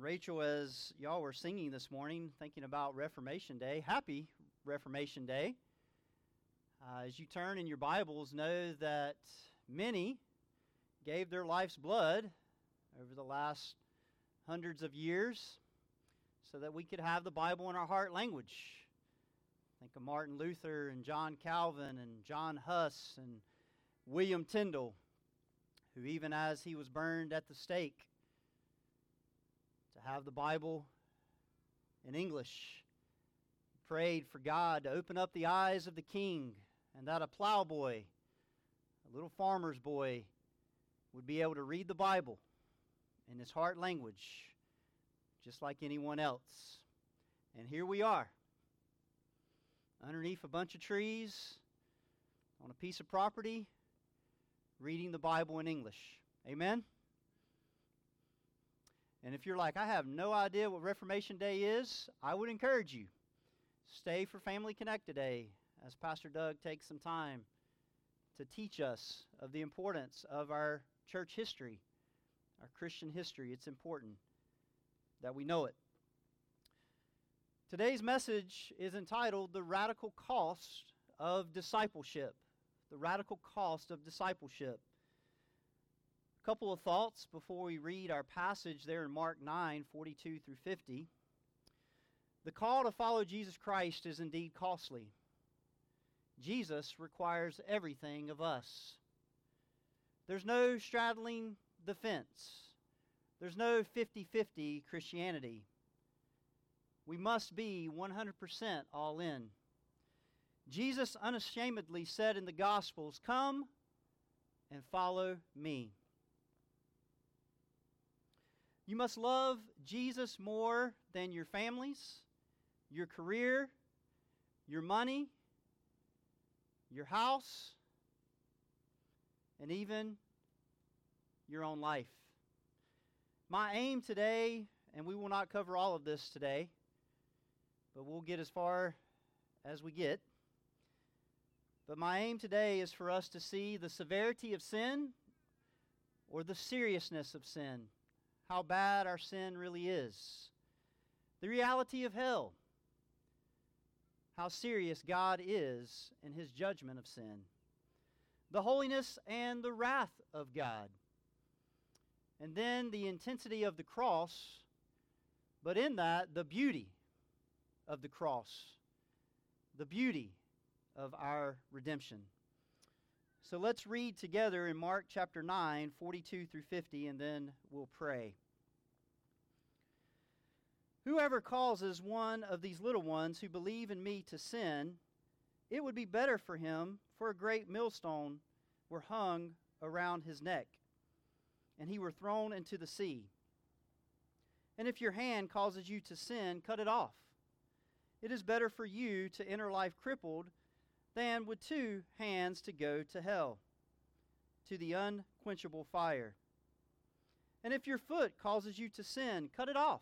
Rachel, as y'all were singing this morning, thinking about Reformation Day, happy Reformation Day. Uh, as you turn in your Bibles, know that many gave their life's blood over the last hundreds of years so that we could have the Bible in our heart language. Think of Martin Luther and John Calvin and John Huss and William Tyndale, who, even as he was burned at the stake, to have the Bible in English, prayed for God to open up the eyes of the king and that a plowboy, a little farmer's boy, would be able to read the Bible in his heart language just like anyone else. And here we are, underneath a bunch of trees, on a piece of property, reading the Bible in English. Amen? And if you're like, I have no idea what Reformation Day is, I would encourage you. Stay for Family Connect today as Pastor Doug takes some time to teach us of the importance of our church history, our Christian history. It's important that we know it. Today's message is entitled The Radical Cost of Discipleship. The Radical Cost of Discipleship. A couple of thoughts before we read our passage there in Mark 9 42 through 50. The call to follow Jesus Christ is indeed costly. Jesus requires everything of us. There's no straddling the fence. There's no 50 50 Christianity. We must be 100% all in. Jesus unashamedly said in the Gospels, Come and follow me. You must love Jesus more than your families, your career, your money, your house, and even your own life. My aim today, and we will not cover all of this today, but we'll get as far as we get. But my aim today is for us to see the severity of sin or the seriousness of sin, how bad our sin really is, the reality of hell, how serious God is in his judgment of sin, the holiness and the wrath of God. And then the intensity of the cross, but in that, the beauty of the cross, the beauty of our redemption. So let's read together in Mark chapter 9, 42 through 50, and then we'll pray. Whoever causes one of these little ones who believe in me to sin, it would be better for him for a great millstone were hung around his neck and he were thrown into the sea. And if your hand causes you to sin, cut it off. It is better for you to enter life crippled than with two hands to go to hell, to the unquenchable fire. And if your foot causes you to sin, cut it off.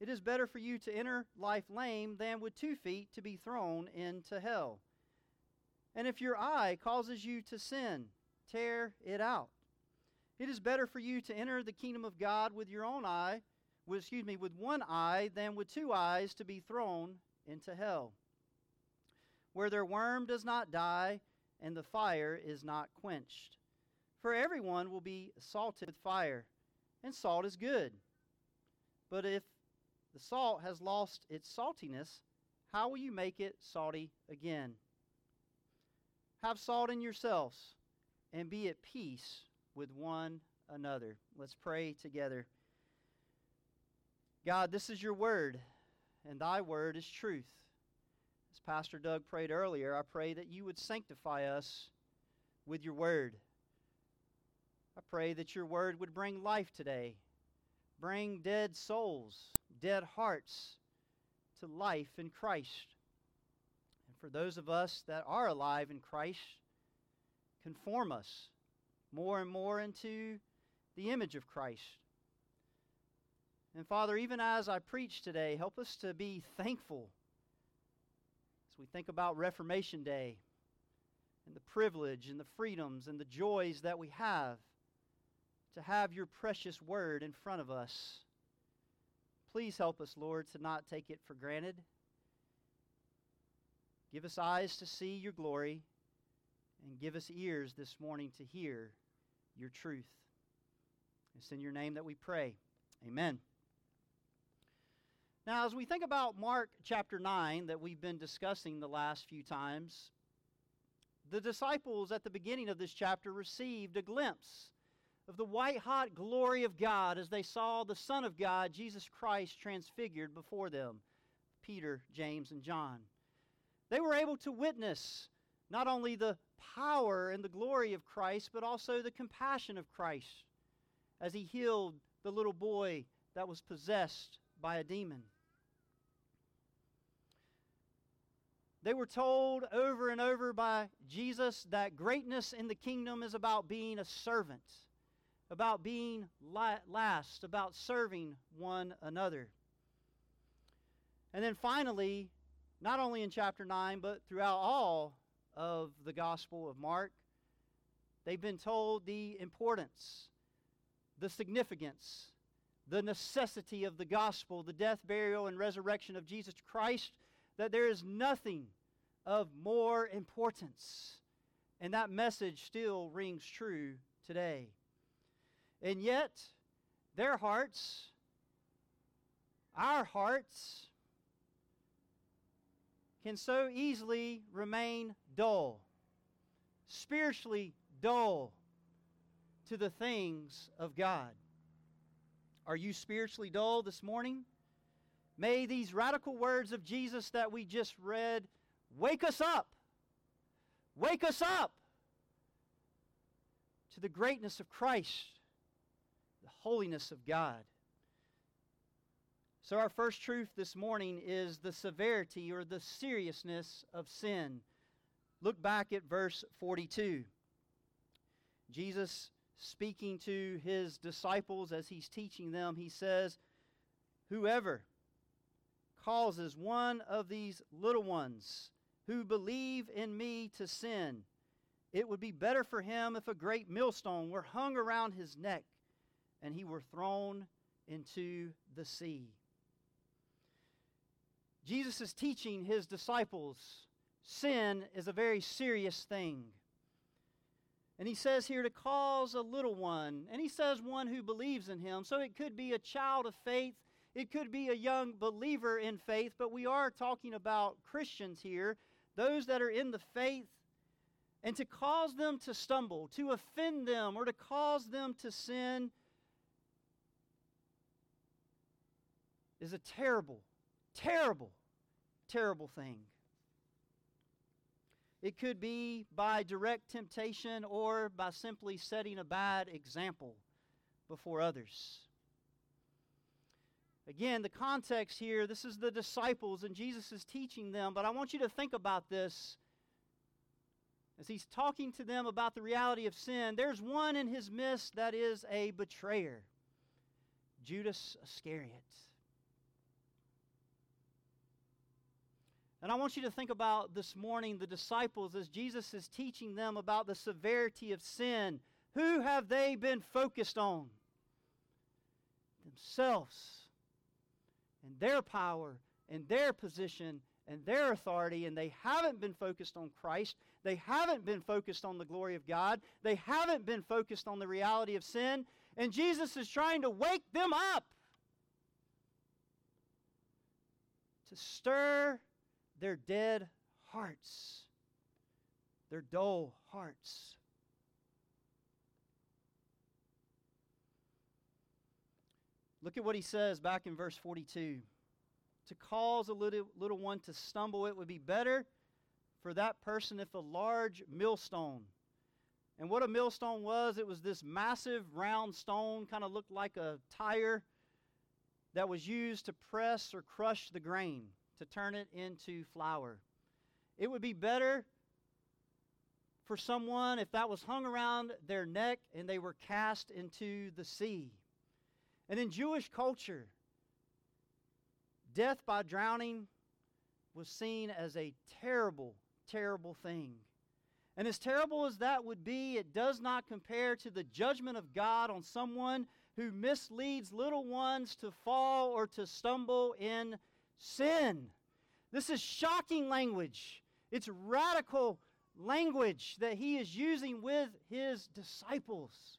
It is better for you to enter life lame than with two feet to be thrown into hell. And if your eye causes you to sin, tear it out. It is better for you to enter the kingdom of God with your own eye, with, excuse me, with one eye than with two eyes to be thrown into hell, where their worm does not die and the fire is not quenched. For everyone will be salted with fire, and salt is good. But if the salt has lost its saltiness, how will you make it salty again? Have salt in yourselves, and be at peace with one another. Let's pray together. God, this is your word, and thy word is truth. As Pastor Doug prayed earlier, I pray that you would sanctify us with your word. I pray that your word would bring life today, bring dead souls, dead hearts to life in Christ. And for those of us that are alive in Christ, conform us more and more into the image of Christ. And Father, even as I preach today, help us to be thankful we think about Reformation Day and the privilege and the freedoms and the joys that we have to have your precious word in front of us. Please help us, Lord, to not take it for granted. Give us eyes to see your glory and give us ears this morning to hear your truth. It's in your name that we pray. Amen. Now, as we think about Mark chapter 9 that we've been discussing the last few times, the disciples at the beginning of this chapter received a glimpse of the white hot glory of God as they saw the Son of God, Jesus Christ, transfigured before them Peter, James, and John. They were able to witness not only the power and the glory of Christ, but also the compassion of Christ as he healed the little boy that was possessed by a demon. They were told over and over by Jesus that greatness in the kingdom is about being a servant, about being last, about serving one another. And then finally, not only in chapter 9, but throughout all of the Gospel of Mark, they've been told the importance, the significance, the necessity of the gospel, the death, burial, and resurrection of Jesus Christ, that there is nothing of more importance. And that message still rings true today. And yet, their hearts, our hearts, can so easily remain dull, spiritually dull to the things of God. Are you spiritually dull this morning? May these radical words of Jesus that we just read wake us up. Wake us up to the greatness of Christ, the holiness of God. So, our first truth this morning is the severity or the seriousness of sin. Look back at verse 42. Jesus speaking to his disciples as he's teaching them, he says, Whoever causes one of these little ones who believe in me to sin, it would be better for him if a great millstone were hung around his neck and he were thrown into the sea. Jesus is teaching his disciples sin is a very serious thing. And he says here to cause a little one, and he says one who believes in him. So it could be a child of faith, it could be a young believer in faith, but we are talking about Christians here, those that are in the faith. And to cause them to stumble, to offend them, or to cause them to sin is a terrible, terrible terrible thing. It could be by direct temptation or by simply setting a bad example before others. Again, the context here this is the disciples, and Jesus is teaching them, but I want you to think about this as he's talking to them about the reality of sin. There's one in his midst that is a betrayer Judas Iscariot. And I want you to think about this morning the disciples as Jesus is teaching them about the severity of sin. Who have they been focused on? Themselves and their power and their position and their authority, and they haven't been focused on Christ. They haven't been focused on the glory of God. They haven't been focused on the reality of sin. And Jesus is trying to wake them up to stir their dead hearts, their dull hearts. Look at what he says back in verse 42. To cause a little, little one to stumble, it would be better for that person if a large millstone. And what a millstone was, it was this massive round stone, kind of looked like a tire, that was used to press or crush the grain to turn it into flour. It would be better for someone if that was hung around their neck and they were cast into the sea. And in Jewish culture, death by drowning was seen as a terrible, terrible thing. And as terrible as that would be, it does not compare to the judgment of God on someone who misleads little ones to fall or to stumble in sin. This is shocking language. It's radical language that he is using with his disciples.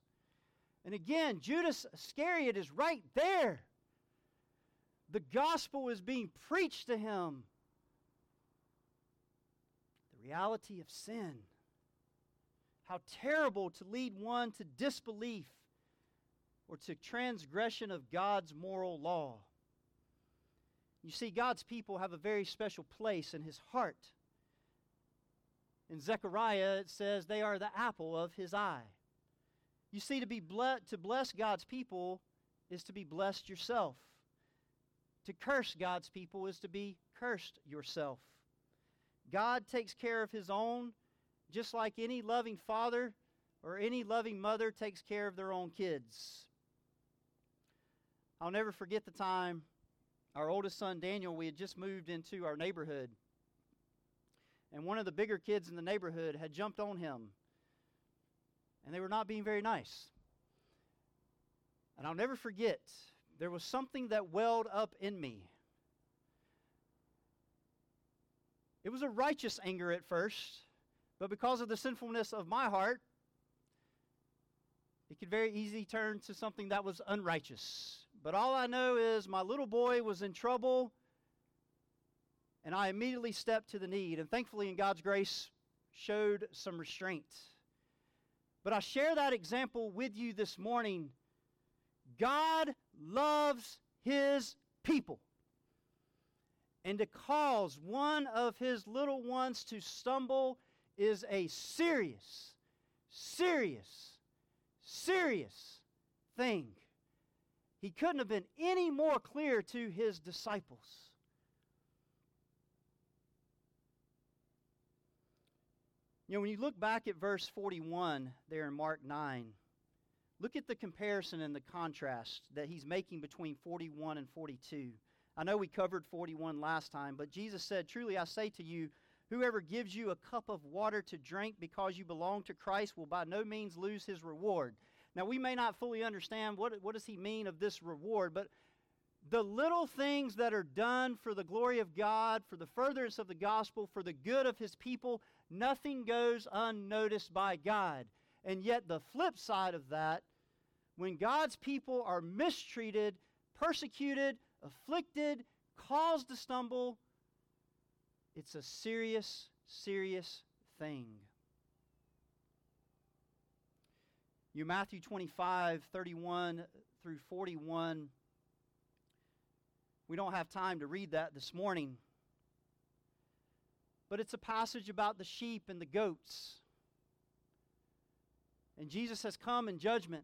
And again, Judas Iscariot is right there. The gospel is being preached to him. The reality of sin. How terrible to lead one to disbelief or to transgression of God's moral law. You see, God's people have a very special place in his heart. In Zechariah, it says they are the apple of his eye. You see, to be ble- to bless God's people is to be blessed yourself. To curse God's people is to be cursed yourself. God takes care of his own just like any loving father or any loving mother takes care of their own kids. I'll never forget the time our oldest son Daniel, we had just moved into our neighborhood. And one of the bigger kids in the neighborhood had jumped on him. And they were not being very nice. And I'll never forget, there was something that welled up in me. It was a righteous anger at first, but because of the sinfulness of my heart, it could very easily turn to something that was unrighteous. But all I know is my little boy was in trouble, and I immediately stepped to the need, and thankfully, in God's grace, showed some restraint. But I share that example with you this morning. God loves his people. And to cause one of his little ones to stumble is a serious, serious, serious thing. He couldn't have been any more clear to his disciples. You know, when you look back at verse 41 there in Mark 9, look at the comparison and the contrast that he's making between 41 and 42. I know we covered 41 last time, but Jesus said, Truly I say to you, whoever gives you a cup of water to drink because you belong to Christ will by no means lose his reward. Now, we may not fully understand what, what does he mean of this reward, but the little things that are done for the glory of God, for the furtherance of the gospel, for the good of his people, nothing goes unnoticed by God. And yet, the flip side of that, when God's people are mistreated, persecuted, afflicted, caused to stumble, it's a serious, serious thing. You Matthew 25, 31 through 41. We don't have time to read that this morning. But it's a passage about the sheep and the goats. And Jesus has come in judgment.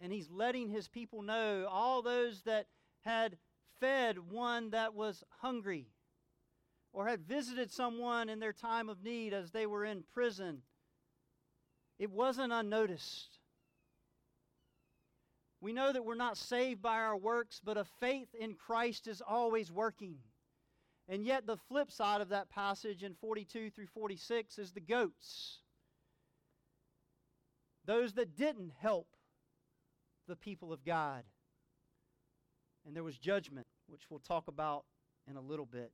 And he's letting his people know, all those that had fed one that was hungry, or had visited someone in their time of need as they were in prison, it wasn't unnoticed. We know that we're not saved by our works, but a faith in Christ is always working. And yet, the flip side of that passage in 42 through 46 is the goats. Those that didn't help the people of God. And there was judgment, which we'll talk about in a little bit.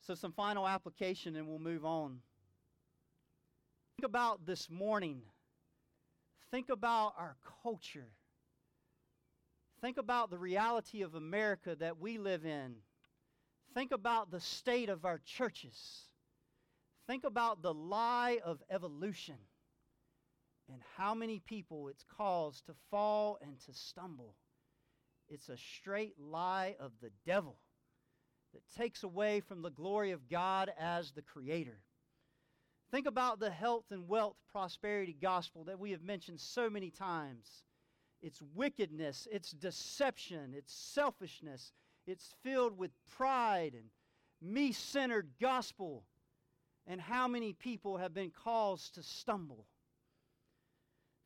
So, some final application, and we'll move on. Think about this morning. Think about our culture. Think about the reality of America that we live in. Think about the state of our churches. Think about the lie of evolution and how many people it's caused to fall and to stumble. It's a straight lie of the devil that takes away from the glory of God as the Creator. Think about the health and wealth prosperity gospel that we have mentioned so many times. It's wickedness, it's deception, it's selfishness, it's filled with pride and me centered gospel. And how many people have been caused to stumble?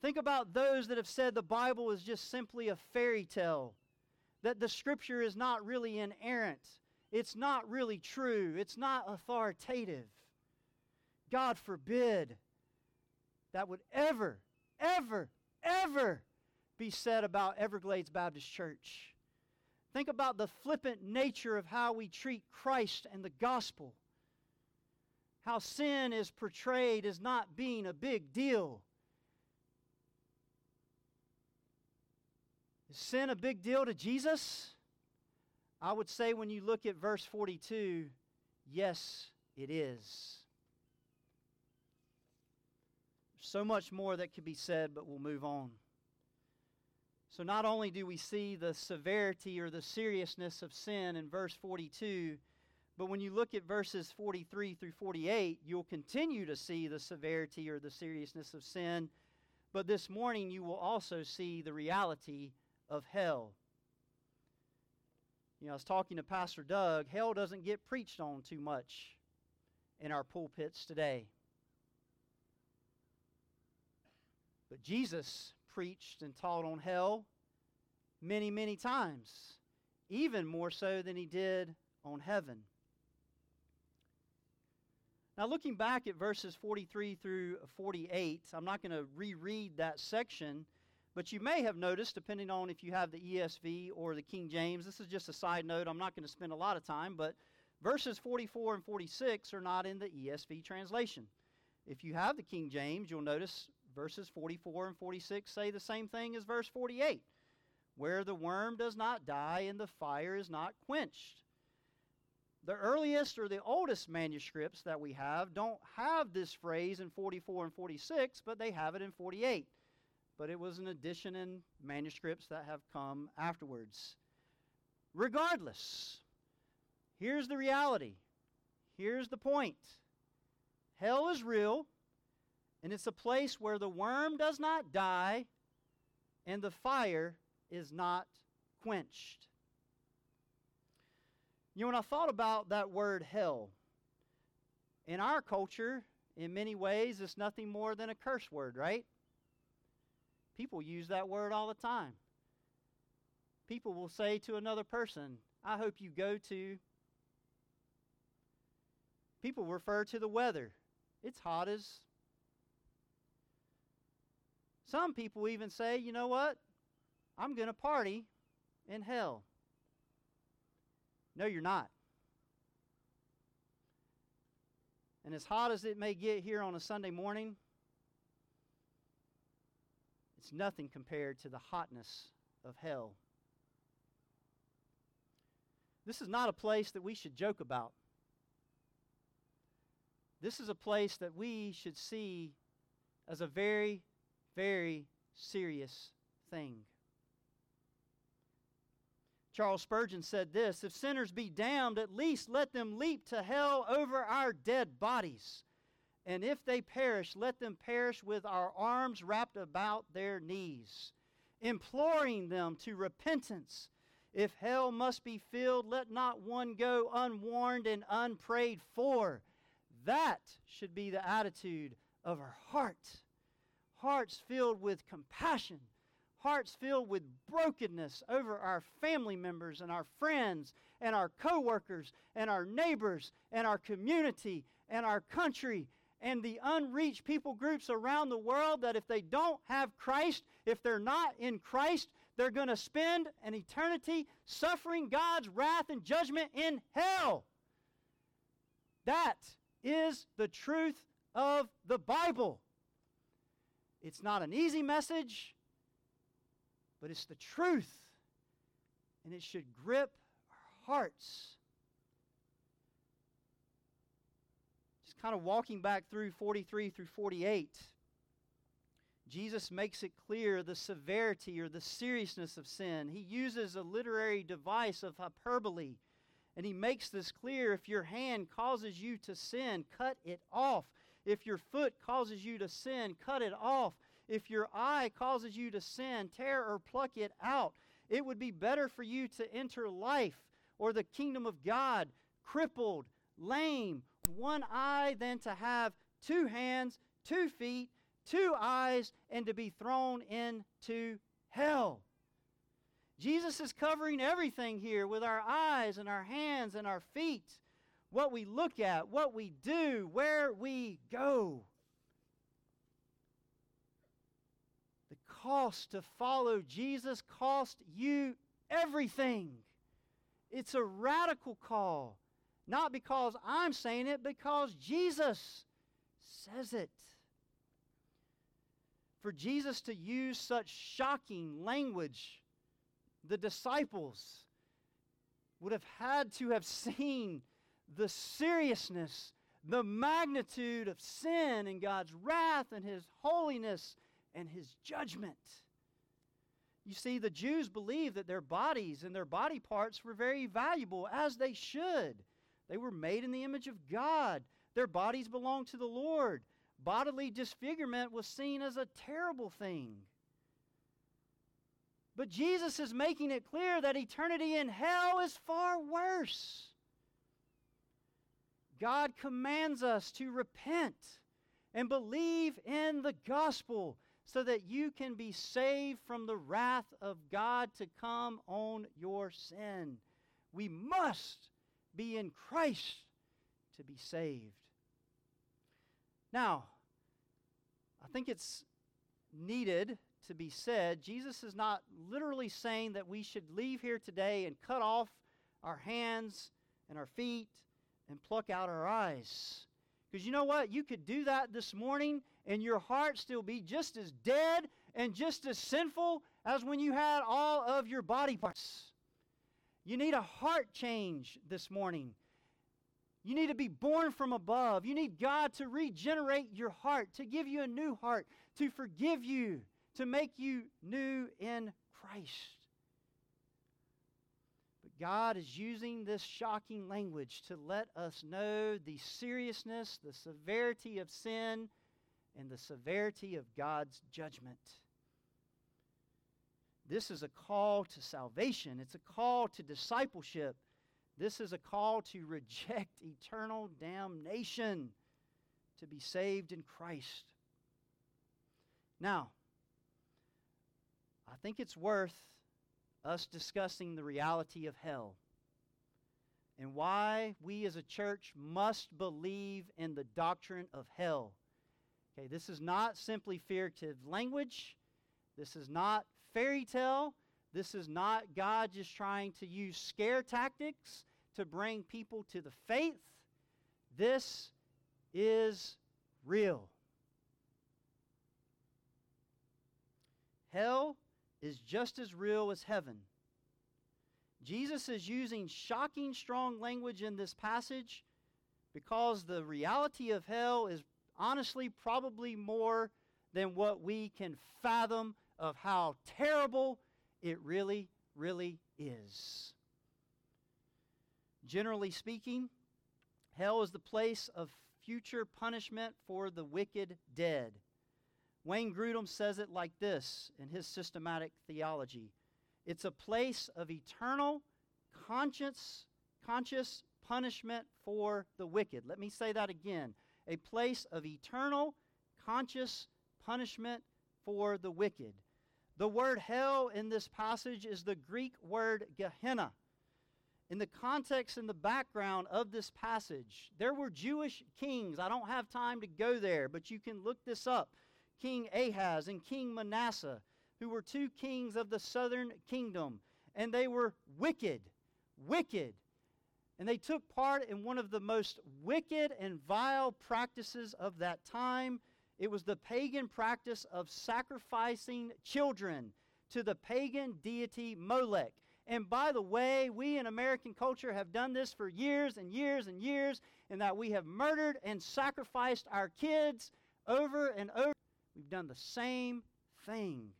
Think about those that have said the Bible is just simply a fairy tale, that the scripture is not really inerrant, it's not really true, it's not authoritative. God forbid that would ever, ever, ever be said about Everglades Baptist Church. Think about the flippant nature of how we treat Christ and the gospel. How sin is portrayed as not being a big deal. Is sin a big deal to Jesus? I would say when you look at verse 42, yes, it is. So much more that could be said, but we'll move on. So, not only do we see the severity or the seriousness of sin in verse 42, but when you look at verses 43 through 48, you'll continue to see the severity or the seriousness of sin. But this morning, you will also see the reality of hell. You know, I was talking to Pastor Doug. Hell doesn't get preached on too much in our pulpits today. But Jesus preached and taught on hell many, many times, even more so than he did on heaven. Now, looking back at verses 43 through 48, I'm not going to reread that section, but you may have noticed, depending on if you have the ESV or the King James, this is just a side note. I'm not going to spend a lot of time, but verses 44 and 46 are not in the ESV translation. If you have the King James, you'll notice verses 44 and 46 say the same thing as verse 48 where the worm does not die and the fire is not quenched. The earliest or the oldest manuscripts that we have don't have this phrase in 44 and 46, but they have it in 48. But it was an addition in manuscripts that have come afterwards. Regardless, here's the reality. Here's the point hell is real. And it's a place where the worm does not die and the fire is not quenched. You know, when I thought about that word hell, in our culture, in many ways, it's nothing more than a curse word, right? People use that word all the time. People will say to another person, I hope you go to. People refer to the weather. It's hot as some people even say, you know what? I'm going to party in hell. No, you're not. And as hot as it may get here on a Sunday morning, it's nothing compared to the hotness of hell. This is not a place that we should joke about. This is a place that we should see as a very very serious thing. Charles Spurgeon said this If sinners be damned, at least let them leap to hell over our dead bodies. And if they perish, let them perish with our arms wrapped about their knees, imploring them to repentance. If hell must be filled, let not one go unwarned and unprayed for. That should be the attitude of our heart hearts filled with compassion, hearts filled with brokenness over our family members and our friends and our coworkers and our neighbors and our community and our country and the unreached people groups around the world that if they don't have Christ, if they're not in Christ, they're going to spend an eternity suffering God's wrath and judgment in hell. That is the truth of the Bible. It's not an easy message, but it's the truth. And it should grip our hearts. Just kind of walking back through 43 through 48, Jesus makes it clear the severity or the seriousness of sin. He uses a literary device of hyperbole. And he makes this clear if your hand causes you to sin, cut it off. If your foot causes you to sin, cut it off. If your eye causes you to sin, tear or pluck it out. It would be better for you to enter life or the kingdom of God crippled, lame, one eye than to have two hands, two feet, two eyes, and to be thrown into hell. Jesus is covering everything here with our eyes and our hands and our feet what we look at, what we do, where we go. The cost to follow Jesus cost you everything. It's a radical call. Not because I'm saying it, because Jesus says it. For Jesus to use such shocking language, the disciples would have had to have seen the seriousness, the magnitude of sin and God's wrath and His holiness and His judgment. You see, the Jews believed that their bodies and their body parts were very valuable, as they should. They were made in the image of God. Their bodies belonged to the Lord. Bodily disfigurement was seen as a terrible thing. But Jesus is making it clear that eternity in hell is far worse. God commands us to repent and believe in the gospel so that you can be saved from the wrath of God to come on your sin. We must be in Christ to be saved. Now, I think it's needed to be said. Jesus is not literally saying that we should leave here today and cut off our hands and our feet and pluck out our eyes. Because you know what? You could do that this morning and your heart still be just as dead and just as sinful as when you had all of your body parts. You need a heart change this morning. You need to be born from above. You need God to regenerate your heart, to give you a new heart, to forgive you, to make you new in Christ. God is using this shocking language to let us know the seriousness, the severity of sin, and the severity of God's judgment. This is a call to salvation, it's a call to discipleship. This is a call to reject eternal damnation, to be saved in Christ. Now, I think it's worth us discussing the reality of hell and why we as a church must believe in the doctrine of hell. Okay, this is not simply figurative language. This is not fairy tale. This is not God just trying to use scare tactics to bring people to the faith. This is real. Hell is just as real as heaven. Jesus is using shocking strong language in this passage because the reality of hell is honestly probably more than what we can fathom of how terrible it really, really is. Generally speaking, hell is the place of future punishment for the wicked dead. Wayne Grudem says it like this in his systematic theology it's a place of eternal conscience, conscious punishment for the wicked. Let me say that again a place of eternal conscious punishment for the wicked. The word hell in this passage is the Greek word Gehenna. In the context and the background of this passage, there were Jewish kings. I don't have time to go there, but you can look this up. King Ahaz and King Manasseh, who were two kings of the southern kingdom, and they were wicked, wicked. And they took part in one of the most wicked and vile practices of that time. It was the pagan practice of sacrificing children to the pagan deity Molech. And by the way, we in American culture have done this for years and years and years, in that we have murdered and sacrificed our kids over and over. Done the same thing.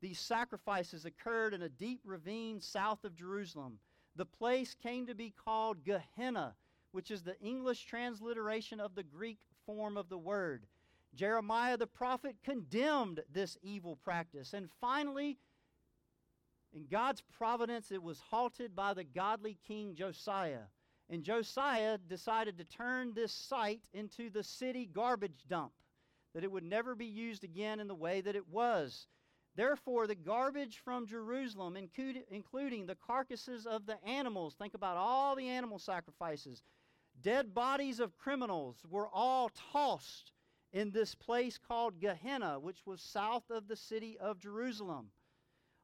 These sacrifices occurred in a deep ravine south of Jerusalem. The place came to be called Gehenna, which is the English transliteration of the Greek form of the word. Jeremiah the prophet condemned this evil practice. And finally, in God's providence, it was halted by the godly king Josiah. And Josiah decided to turn this site into the city garbage dump that it would never be used again in the way that it was. Therefore, the garbage from Jerusalem, including the carcasses of the animals, think about all the animal sacrifices, dead bodies of criminals, were all tossed in this place called Gehenna, which was south of the city of Jerusalem.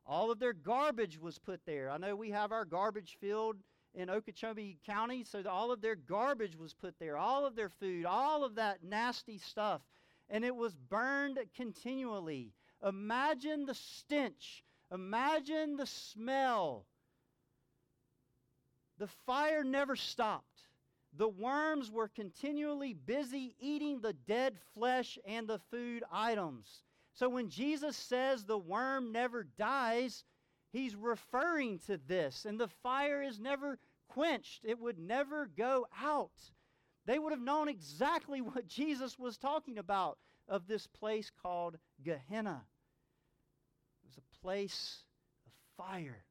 All of their garbage was put there. I know we have our garbage field in Okeechobee County, so all of their garbage was put there, all of their food, all of that nasty stuff, and it was burned continually. Imagine the stench, imagine the smell. The fire never stopped. The worms were continually busy eating the dead flesh and the food items. So when Jesus says the worm never dies, he's referring to this. And the fire is never quenched, it would never go out. They would have known exactly what Jesus was talking about of this place called Gehenna. It was a place of fire.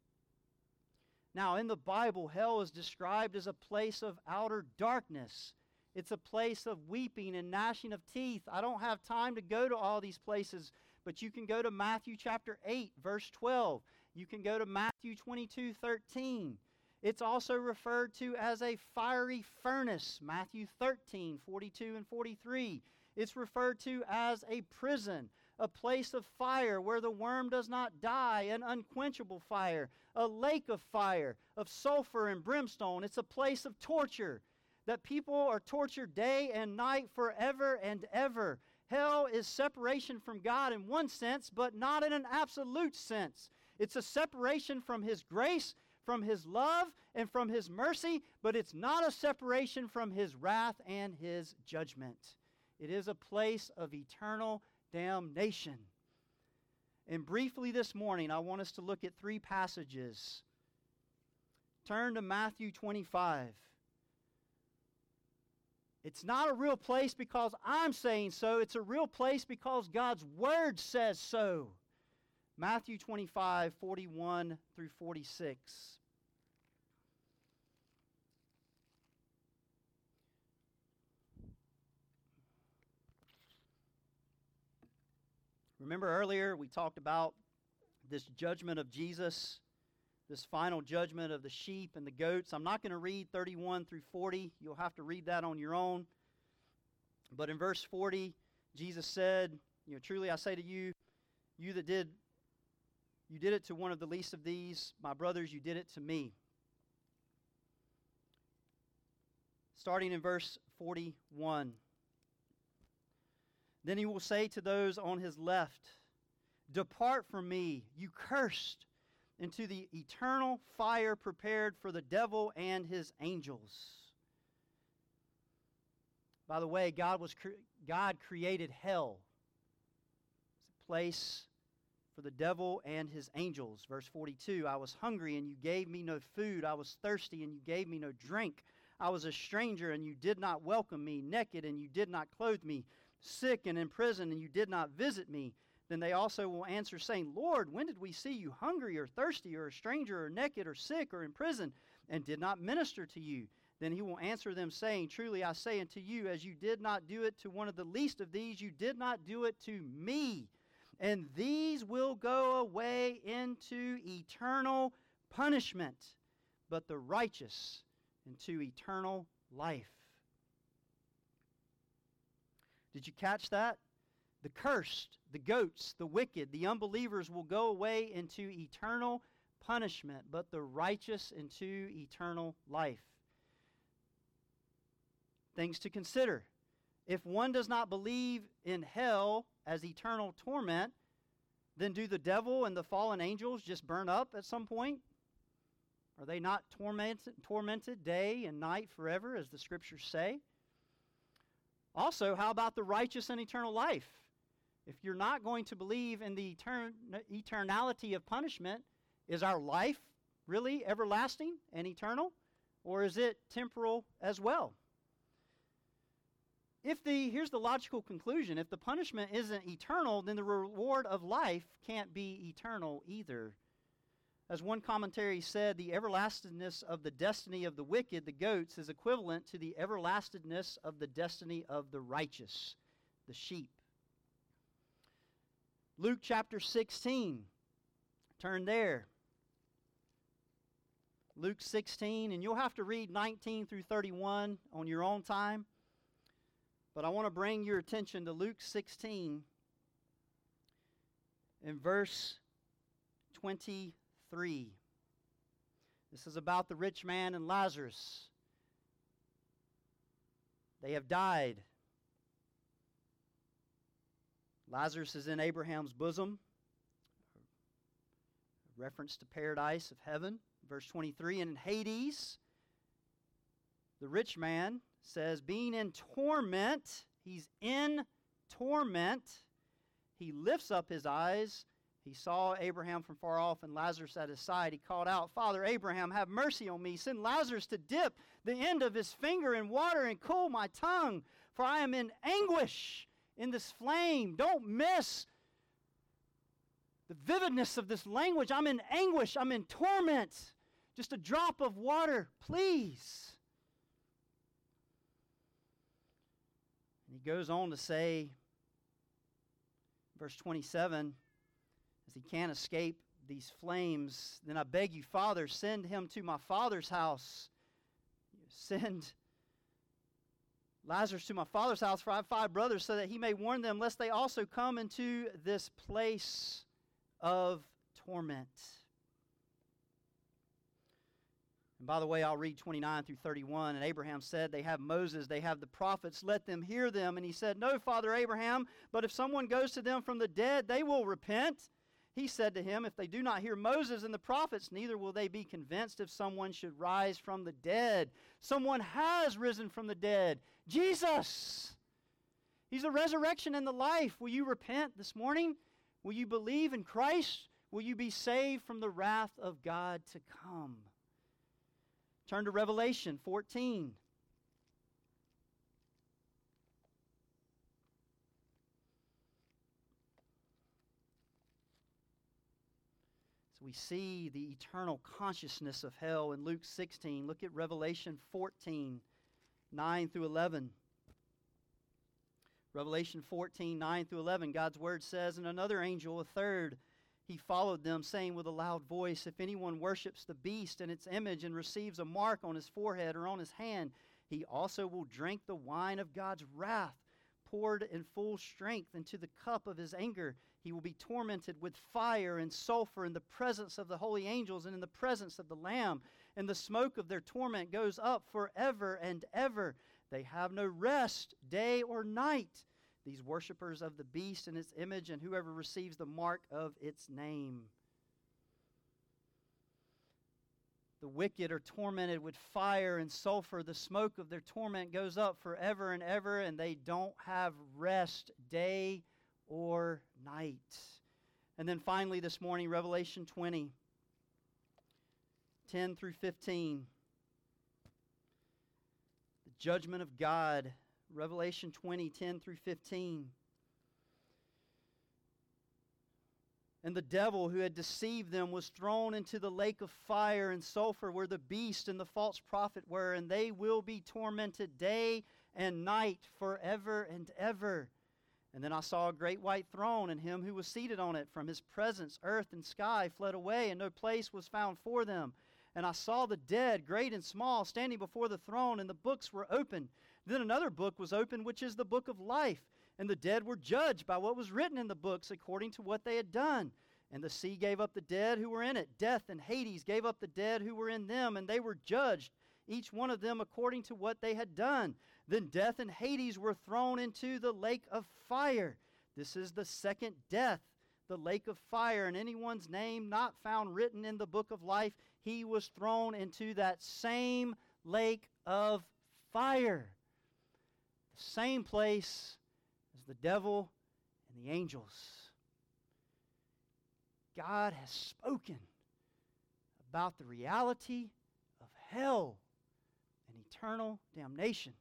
Now, in the Bible, hell is described as a place of outer darkness. It's a place of weeping and gnashing of teeth. I don't have time to go to all these places, but you can go to Matthew chapter 8, verse 12. You can go to Matthew 22, 13. It's also referred to as a fiery furnace, Matthew 13, 42 and 43. It's referred to as a prison, a place of fire where the worm does not die, an unquenchable fire, a lake of fire, of sulfur and brimstone. It's a place of torture that people are tortured day and night forever and ever. Hell is separation from God in one sense, but not in an absolute sense. It's a separation from His grace, from His love, and from His mercy, but it's not a separation from His wrath and His judgment. It is a place of eternal damnation. And briefly this morning, I want us to look at three passages. Turn to Matthew 25. It's not a real place because I'm saying so. It's a real place because God's Word says so. Matthew 25, 41 through 46. Remember earlier we talked about this judgment of Jesus, this final judgment of the sheep and the goats. I'm not going to read 31 through 40. You'll have to read that on your own. But in verse 40, Jesus said, you know, truly I say to you, you that did you did it to one of the least of these, my brothers, you did it to me. Starting in verse 41. Then he will say to those on his left, Depart from me, you cursed, into the eternal fire prepared for the devil and his angels. By the way, God, was cre- God created hell. It's a place for the devil and his angels. Verse 42 I was hungry, and you gave me no food. I was thirsty, and you gave me no drink. I was a stranger, and you did not welcome me. Naked, and you did not clothe me sick and in prison, and you did not visit me, then they also will answer, saying, Lord, when did we see you hungry or thirsty or a stranger or naked or sick or in prison and did not minister to you? Then he will answer them, saying, Truly I say unto you, as you did not do it to one of the least of these, you did not do it to me. And these will go away into eternal punishment, but the righteous into eternal life. Did you catch that? The cursed, the goats, the wicked, the unbelievers will go away into eternal punishment, but the righteous into eternal life. Things to consider. If one does not believe in hell as eternal torment, then do the devil and the fallen angels just burn up at some point? Are they not tormented, tormented day and night forever, as the scriptures say? Also, how about the righteous and eternal life? If you're not going to believe in the etern- eternality of punishment, is our life really everlasting and eternal? Or is it temporal as well? If the here's the logical conclusion, if the punishment isn't eternal, then the reward of life can't be eternal either. As one commentary said, the everlastingness of the destiny of the wicked, the goats, is equivalent to the everlastingness of the destiny of the righteous, the sheep. Luke chapter 16. Turn there. Luke 16, and you'll have to read 19 through 31 on your own time. But I want to bring your attention to Luke 16 in verse 23. This is about the rich man and Lazarus. They have died. Lazarus is in Abraham's bosom. Reference to paradise of heaven. Verse 23 And in Hades, the rich man says, being in torment, he's in torment. He lifts up his eyes. He saw Abraham from far off and Lazarus at his side. He called out, Father Abraham, have mercy on me. Send Lazarus to dip the end of his finger in water and cool my tongue, for I am in anguish in this flame. Don't miss the vividness of this language. I'm in anguish. I'm in torment. Just a drop of water, please. And he goes on to say, verse 27, as he can't escape these flames, then I beg you, Father, send him to my father's house. Send Lazarus to my father's house, for I have five brothers, so that he may warn them, lest they also come into this place of torment. And by the way, I'll read 29 through 31. And Abraham said, They have Moses, they have the prophets, let them hear them. And he said, No, Father Abraham, but if someone goes to them from the dead, they will repent. He said to him, If they do not hear Moses and the prophets, neither will they be convinced if someone should rise from the dead. Someone has risen from the dead Jesus. He's the resurrection and the life. Will you repent this morning? Will you believe in Christ? Will you be saved from the wrath of God to come? Turn to Revelation 14. We see the eternal consciousness of hell in Luke 16. Look at Revelation 14, 9 through 11. Revelation 14, 9 through 11, God's word says, And another angel, a third, he followed them, saying with a loud voice, If anyone worships the beast and its image and receives a mark on his forehead or on his hand, he also will drink the wine of God's wrath, poured in full strength into the cup of his anger. He will be tormented with fire and sulfur in the presence of the holy angels and in the presence of the Lamb. And the smoke of their torment goes up forever and ever. They have no rest, day or night these worshippers of the beast and its image, and whoever receives the mark of its name. The wicked are tormented with fire and sulfur. The smoke of their torment goes up forever and ever, and they don't have rest day or night. And then finally, this morning, Revelation 20, 10 through 15. The judgment of God Revelation 20, 10 through 15. And the devil who had deceived them was thrown into the lake of fire and sulfur where the beast and the false prophet were, and they will be tormented day and night forever and ever. And then I saw a great white throne, and him who was seated on it. From his presence, earth and sky fled away, and no place was found for them. And I saw the dead, great and small, standing before the throne, and the books were opened. Then another book was opened, which is the book of life. And the dead were judged by what was written in the books according to what they had done. And the sea gave up the dead who were in it. Death and Hades gave up the dead who were in them, and they were judged, each one of them according to what they had done. Then death and Hades were thrown into the lake of fire. This is the second death, the lake of fire. And anyone's name not found written in the book of life, he was thrown into that same lake of fire The same place as the devil and the angels. God has spoken about the reality of hell eternal damnation.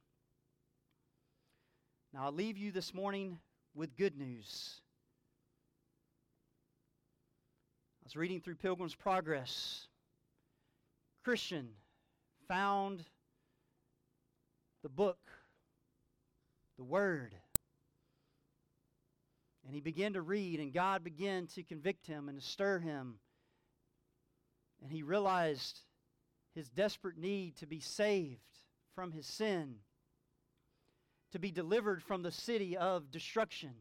Now, I'll leave you this morning with good news. I was reading through Pilgrim's Progress. Christian found the book the Word. And he began to read, and God began to convict him and to stir him. And he realized his desperate need to be saved from his sin. to be delivered from the city of destruction.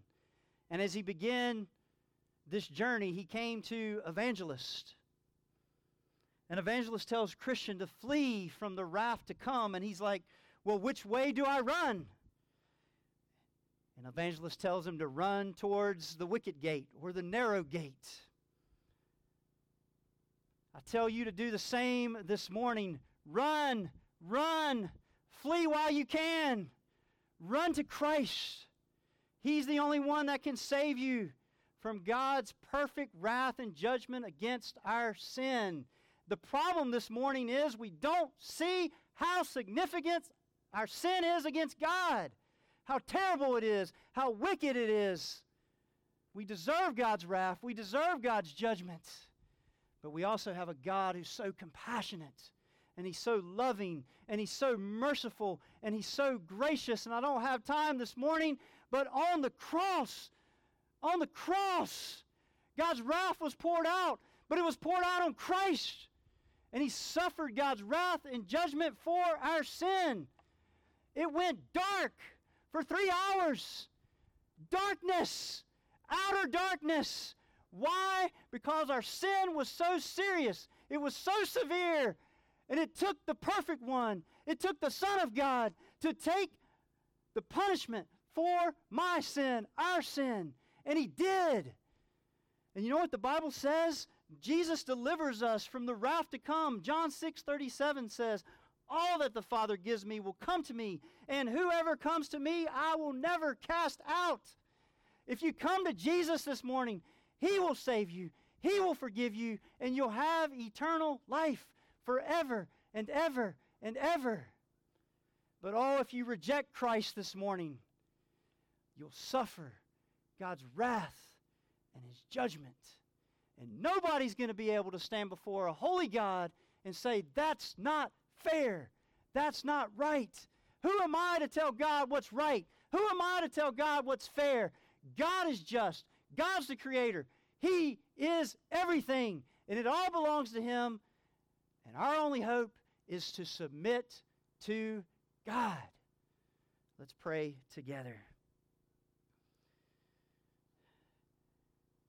And as he began this journey, he came to evangelist. An evangelist tells Christian to flee from the wrath to come, and he's like, Well, which way do I run? And evangelist tells him to run towards the wicket gate or the narrow gate. I tell you to do the same this morning. Run, run, flee while you can. Run to Christ. He's the only one that can save you from God's perfect wrath and judgment against our sin. The problem this morning is we don't see how significant our sin is against God, how terrible it is, how wicked it is. We deserve God's wrath, we deserve God's judgment. But we also have a God who's so compassionate and he's so loving and he's so merciful and he's so gracious. And I don't have time this morning, but on the cross, on the cross, God's wrath was poured out, but it was poured out on Christ. And he suffered God's wrath and judgment for our sin. It went dark for three hours. Darkness, outer darkness. Why? Because our sin was so serious, it was so severe, and it took the perfect one, it took the Son of God to take the punishment for my sin, our sin. And He did. And you know what the Bible says? Jesus delivers us from the wrath to come. John 6 37 says, All that the Father gives me will come to me, and whoever comes to me, I will never cast out. If you come to Jesus this morning, He will save you, He will forgive you, and you'll have eternal life forever and ever and ever. But oh, if you reject Christ this morning, you'll suffer God's wrath and His judgment. And nobody's going to be able to stand before a holy God and say, That's not fair. That's not right. Who am I to tell God what's right? Who am I to tell God what's fair? God is just. God's the creator. He is everything. And it all belongs to Him. And our only hope is to submit to God. Let's pray together.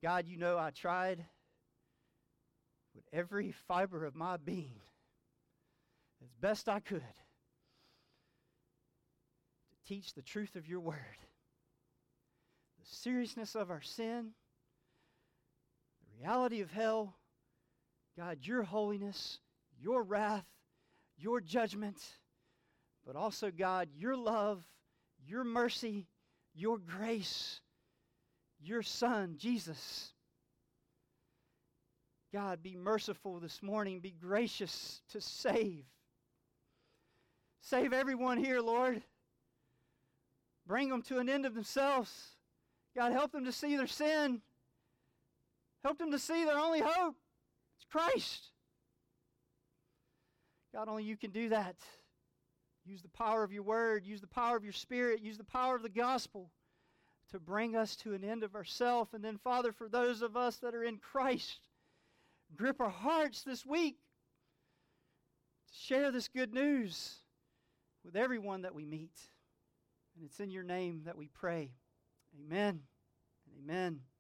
God, you know I tried with every fiber of my being as best I could to teach the truth of your word, the seriousness of our sin, the reality of hell. God, your holiness, your wrath, your judgment, but also, God, your love, your mercy, your grace, your Son, Jesus. God, be merciful this morning. Be gracious to save. Save everyone here, Lord. Bring them to an end of themselves. God, help them to see their sin. Help them to see their only hope. It's Christ. God, only you can do that. Use the power of your word, use the power of your spirit, use the power of the gospel to bring us to an end of ourself. And then, Father, for those of us that are in Christ, grip our hearts this week to share this good news with everyone that we meet. And it's in your name that we pray. Amen and amen.